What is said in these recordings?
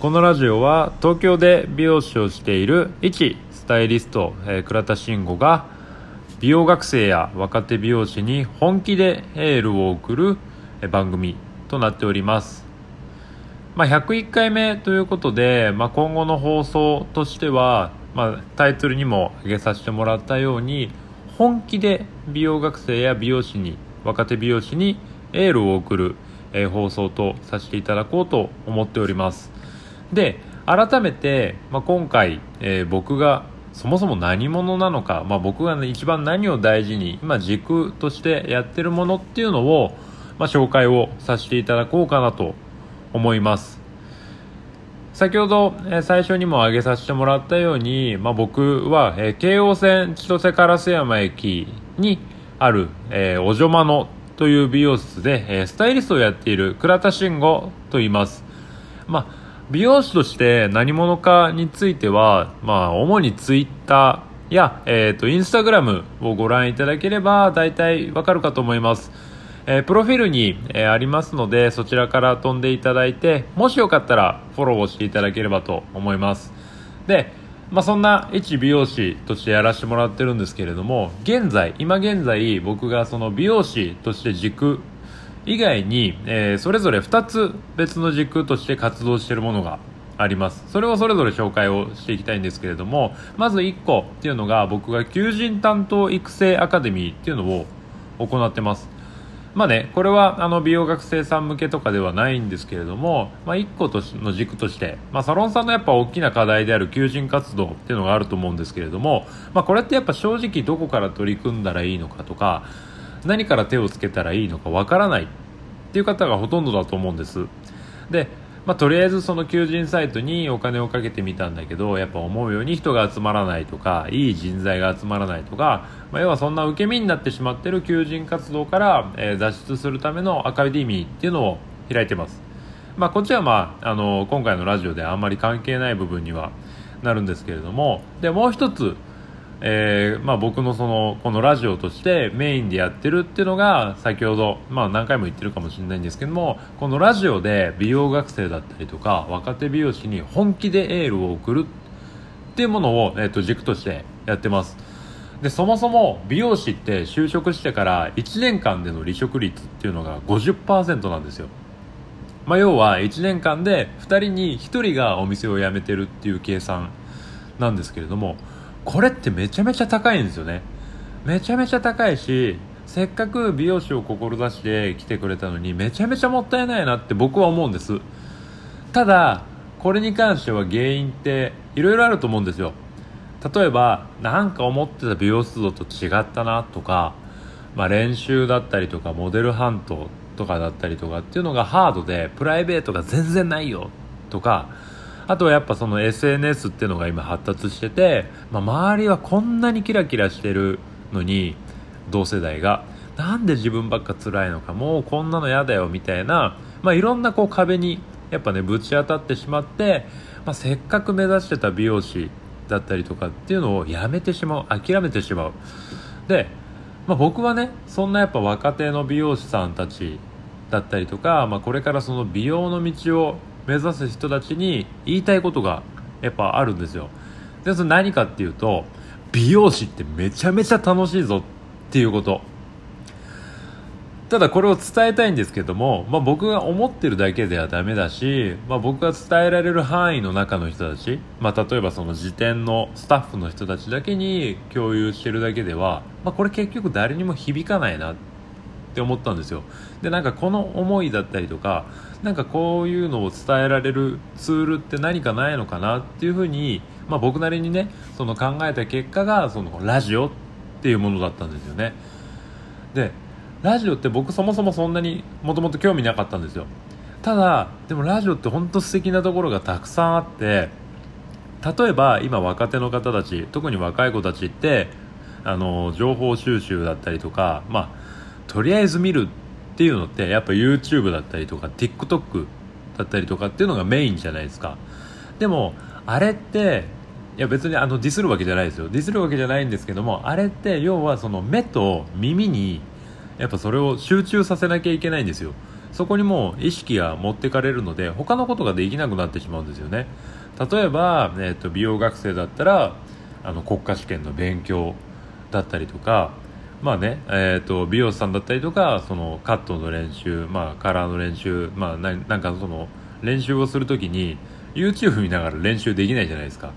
このラジオは東京で美容師をしている一スタイリスト、えー倉田慎吾が美容学生や若手美容師に本気でエールを送る番組となっております、まあ、101回目ということで、まあ、今後の放送としては、まあ、タイトルにも挙げさせてもらったように本気で美容学生や美容師に若手美容師にエールを送る、えー放送とさせていただこうと思っております。で改めて、まあ、今回、えー僕がそもそも何者なのか、まあ、僕が、ね、一番何を大事に今軸としてやってるものっていうのを、まあ、紹介をさせていただこうかなと思います。先ほど、えー最初にも挙げさせてもらったように、まあ、僕は、えー京王線千歳烏山駅にある、えーおじょまのという美容室で、えースタイリストをやっている倉田慎吾と言います、まあ、美容師として何者かについては、まあ、主にツイッターや、えー、とインスタグラムをご覧いただければ大体わかるかと思います。えープロフィールに、えーありますのでそちらから飛んでいただいてもしよかったらフォローをしていただければと思います。で、まあ、そんな一美容師としてやらせてもらってるんですけれども現在今現在僕がその美容師として軸以外に、えーそれぞれ2つ別の軸として活動しているものがあります。それをそれぞれ紹介をしていきたいんですけれどもまず1個っていうのが僕が求人担当育成アカデミーっていうのを行ってます。まあね、これはあの美容学生さん向けとかではないんですけれども、まあ、一個としの軸として、まあ、サロンさんのやっぱ大きな課題である求人活動っていうのがあると思うんですけれども、まあ、これってやっぱ正直どこから取り組んだらいいのかとか何から手をつけたらいいのかわからないっていう方がほとんどだと思うんです。で、まあ、とりあえずその求人サイトにお金をかけてみたんだけどやっぱ思うように人が集まらないとかいい人材が集まらないとか、まあ、要はそんな受け身になってしまってる求人活動から、えー脱出するためのアカデミーっていうのを開いてます。まあ、こっちは、まあ、あの今回のラジオであんまり関係ない部分にはなるんですけれどもでもう一つ、えーまあ、僕のそのこのラジオとしてメインでやってるっていうのが先ほど、まあ、何回も言ってるかもしれないんですけどもこのラジオで美容学生だったりとか若手美容師に本気でエールを送るっていうものを、えー、と軸としてやってます。でそもそも美容師って就職してから1年間での離職率っていうのが50%なんですよ。まあ、要は1年間で2人に1人がお店を辞めてるっていう計算なんですけれどもこれってめちゃめちゃ高いんですよね。めちゃめちゃ高いしせっかく美容師を志して来てくれたのにめちゃめちゃもったいないなって僕は思うんです。ただこれに関しては原因っていろいろあると思うんですよ。例えばなんか思ってた美容室度と違ったなとか、まあ、練習だったりとかモデルハントとかだったりとかっていうのがハードでプライベートが全然ないよとかあとはやっぱその SNS っていうのが今発達してて、まあ、周りはこんなにキラキラしてるのに同世代がなんで自分ばっか辛いのかもうこんなの嫌だよみたいな、まあ、いろんなこう壁にやっぱねぶち当たってしまって、まあ、せっかく目指してた美容師だったりとかっていうのをやめてしまう諦めてしまう。で、まあ、僕はねそんなやっぱ若手の美容師さんたちだったりとか、まあ、これからその美容の道を目指す人たちに言いたいことがやっぱあるんですよ。でそれ何かっていうと美容師ってめちゃめちゃ楽しいぞっていうこと。ただこれを伝えたいんですけども、まあ、僕が思ってるだけではダメだし、まあ、僕が伝えられる範囲の中の人たち、まあ、例えばその時点のスタッフの人たちだけに共有してるだけでは、まあ、これ結局誰にも響かないなって思ったんですよ。でなんかこの思いだったりとかなんかこういうのを伝えられるツールって何かないのかなっていうふうに、まあ、僕なりにねその考えた結果がそのラジオっていうものだったんですよね。でラジオって僕そもそもそんなにもともと興味なかったんですよ。ただでもラジオって本当素敵なところがたくさんあって例えば今若手の方たち特に若い子たちってあの情報収集だったりとかまあとりあえず見るっていうのってやっぱ YouTube だったりとか TikTok だったりとかっていうのがメインじゃないですか。でもあれっていや別にあのディスるわけじゃないですよ。ディスるわけじゃないんですけどもあれって要はその目と耳にやっぱそれを集中させなきゃいけないんですよ。そこにもう意識が持ってかれるので他のことができなくなってしまうんですよね。例えば、えーと、美容学生だったらあの国家試験の勉強だったりとかまあね、えーと、美容師さんだったりとかそのカットの練習、まあ、カラーの練習、まあ、ななんかその練習をするときに YouTube 見ながら練習できないじゃないですか。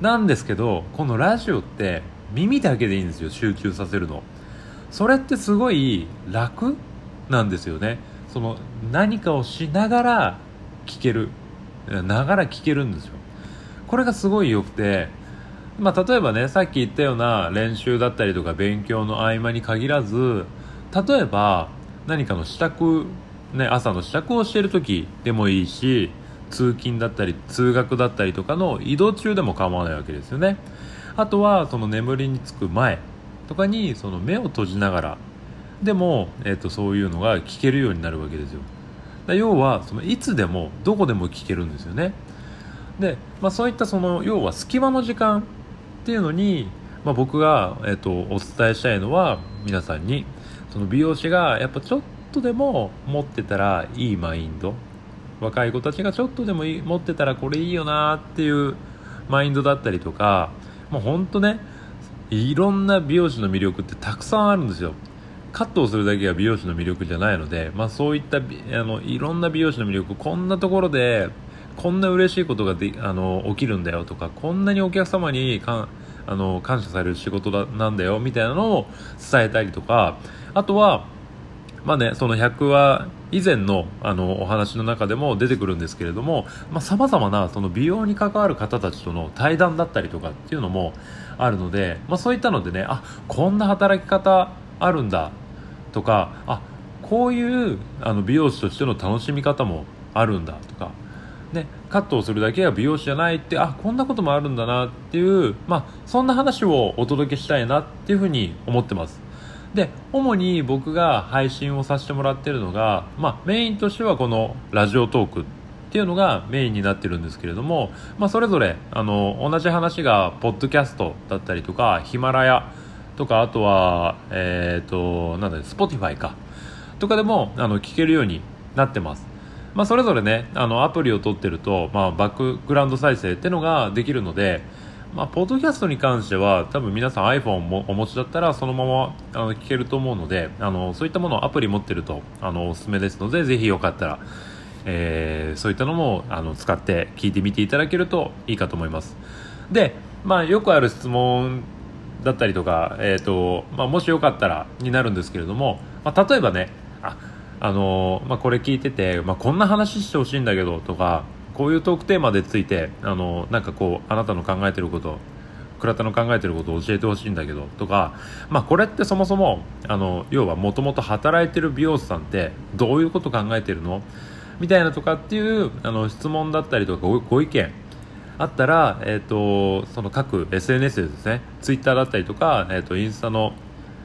なんですけどこのラジオって耳だけでいいんですよ集中させるの。それってすごい楽なんですよね。その何かをしながら聞けるながら聞けるんですよ。これがすごい良くてまあ、例えばねさっき言ったような練習だったりとか勉強の合間に限らず例えば何かの支度、ね、朝の支度をしている時でもいいし通勤だったり通学だったりとかの移動中でも構わないわけですよね。あとはその眠りにつく前とかにその目を閉じながらでも、えーと、そういうのが聞けるようになるわけですよ。要はそのいつでもどこでも聞けるんですよね。で、まあ、そういったその要は隙間の時間っていうのに、まあ、僕が、えーと、お伝えしたいのは皆さんにその美容師がやっぱちょっとでも持ってたらいいマインド。若い子たちがちょっとでも持ってたらこれいいよなっていうマインドだったりとかもうほんとねいろんな美容師の魅力ってたくさんあるんですよ。カットをするだけが美容師の魅力じゃないので、まあ、そういったあのいろんな美容師の魅力こんなところでこんな嬉しいことがであの起きるんだよとかこんなにお客様にかあの感謝される仕事だなんだよみたいなのを伝えたりとかあとはまあね、その100話以前のあのお話の中でも出てくるんですけれどもさまざ、まなその美容に関わる方たちとの対談だったりとかっていうのもあるので、まあ、そういったのでねあこんな働き方あるんだとかあこういうあの美容師としての楽しみ方もあるんだとか、ね、カットをするだけが美容師じゃないってあこんなこともあるんだなっていう、まあ、そんな話をお届けしたいなっていうふうに思ってます。で主に僕が配信をさせてもらってるのが、まあ、メインとしてはこのラジオトークっていうのがメインになってるんですけれども、まあ、それぞれあの同じ話がポッドキャストだったりとかヒマラヤとかあとはえっ、ー、となんだスポティファイか。とかでもあの聞けるようになってます。まあ、それぞれねあのアプリを取ってると、まあ、バックグラウンド再生ってのができるので、まあ、ポッドキャストに関しては多分皆さん iPhone もお持ちだったらそのままあの聞けると思うのであのそういったものをアプリ持ってるとあのおすすめですのでぜひよかったら、えー、そういったのもあの使って聞いてみていただけるといいかと思います。で、まあ、よくある質問だったりとか、えーとまあ、もしよかったらになるんですけれども、まあ、例えばねああのまあ、これ聞いてて、まあ、こんな話してほしいんだけどとかこういうトークテーマでついてあのなんかこうあなたの考えてること倉田の考えてることを教えてほしいんだけどとか、まあ、これってそもそもあの要はもともと働いてる美容師さんってどういうこと考えてるの？みたいなとかっていうあの質問だったりとかご意見あったら、えーと、その各 SNS ですねツイッターだったりとか、えーと、インスタの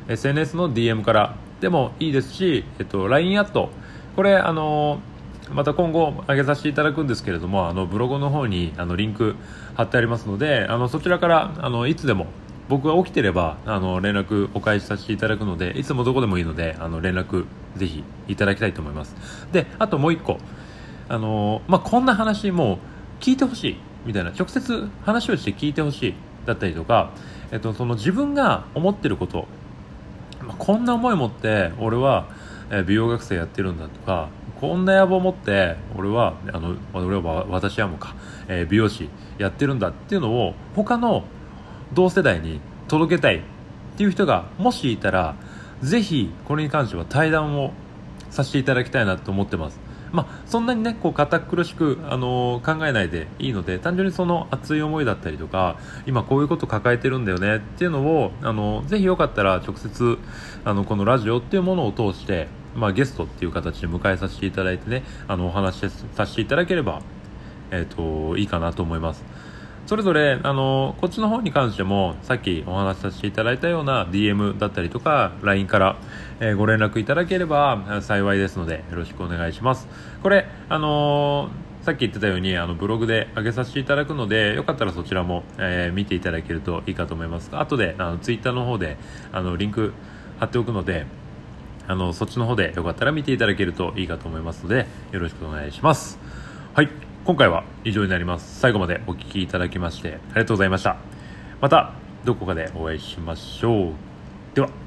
SNS の DM からでもいいですし、えっと、LINE アット。これあのまた今後上げさせていただくんですけれどもあのブログの方にあのリンク貼ってありますのであのそちらからあのいつでも僕が起きてればあの連絡お返しさせていただくのでいつもどこでもいいのであの連絡ぜひいただきたいと思います。であともう1個。あの、まあ、こんな話も聞いてほしいみたいな直接話をして聞いてほしいだったりとか、えっと、その自分が思ってることまあ、こんな思い持って俺は、美容学生やってるんだとかこんな野望を持って俺はあの俺は私はもうか、えー、美容師やってるんだっていうのを他の同世代に届けたいっていう人がもしいたらぜひこれに関しては対談をさせていただきたいなと思ってます。まあ、そんなにねこう堅苦しく、あのー、考えないでいいので単純にその熱い思いだったりとか今こういうこと抱えてるんだよねっていうのを、あのー、ぜひよかったら直接あのこのラジオっていうものを通して、まあ、ゲストっていう形で迎えさせていただいてねあのお話しさせていただければ、えーといいかなと思います。それぞれあのこっちの方に関してもさっきお話しさせていただいたような DM だったりとか LINE から、え、ご連絡いただければ幸いですのでよろしくお願いします。これあの、さっき言ってたようにあのブログで上げさせていただくのでよかったらそちらも、えー、見ていただけるといいかと思います。後であのツイッターの方であのリンク貼っておくのであのそっちの方でよかったら見ていただけるといいかと思いますのでよろしくお願いします。はい。今回は以上になります。最後までお聴きいただきましてありがとうございました。またどこかでお会いしましょう。では。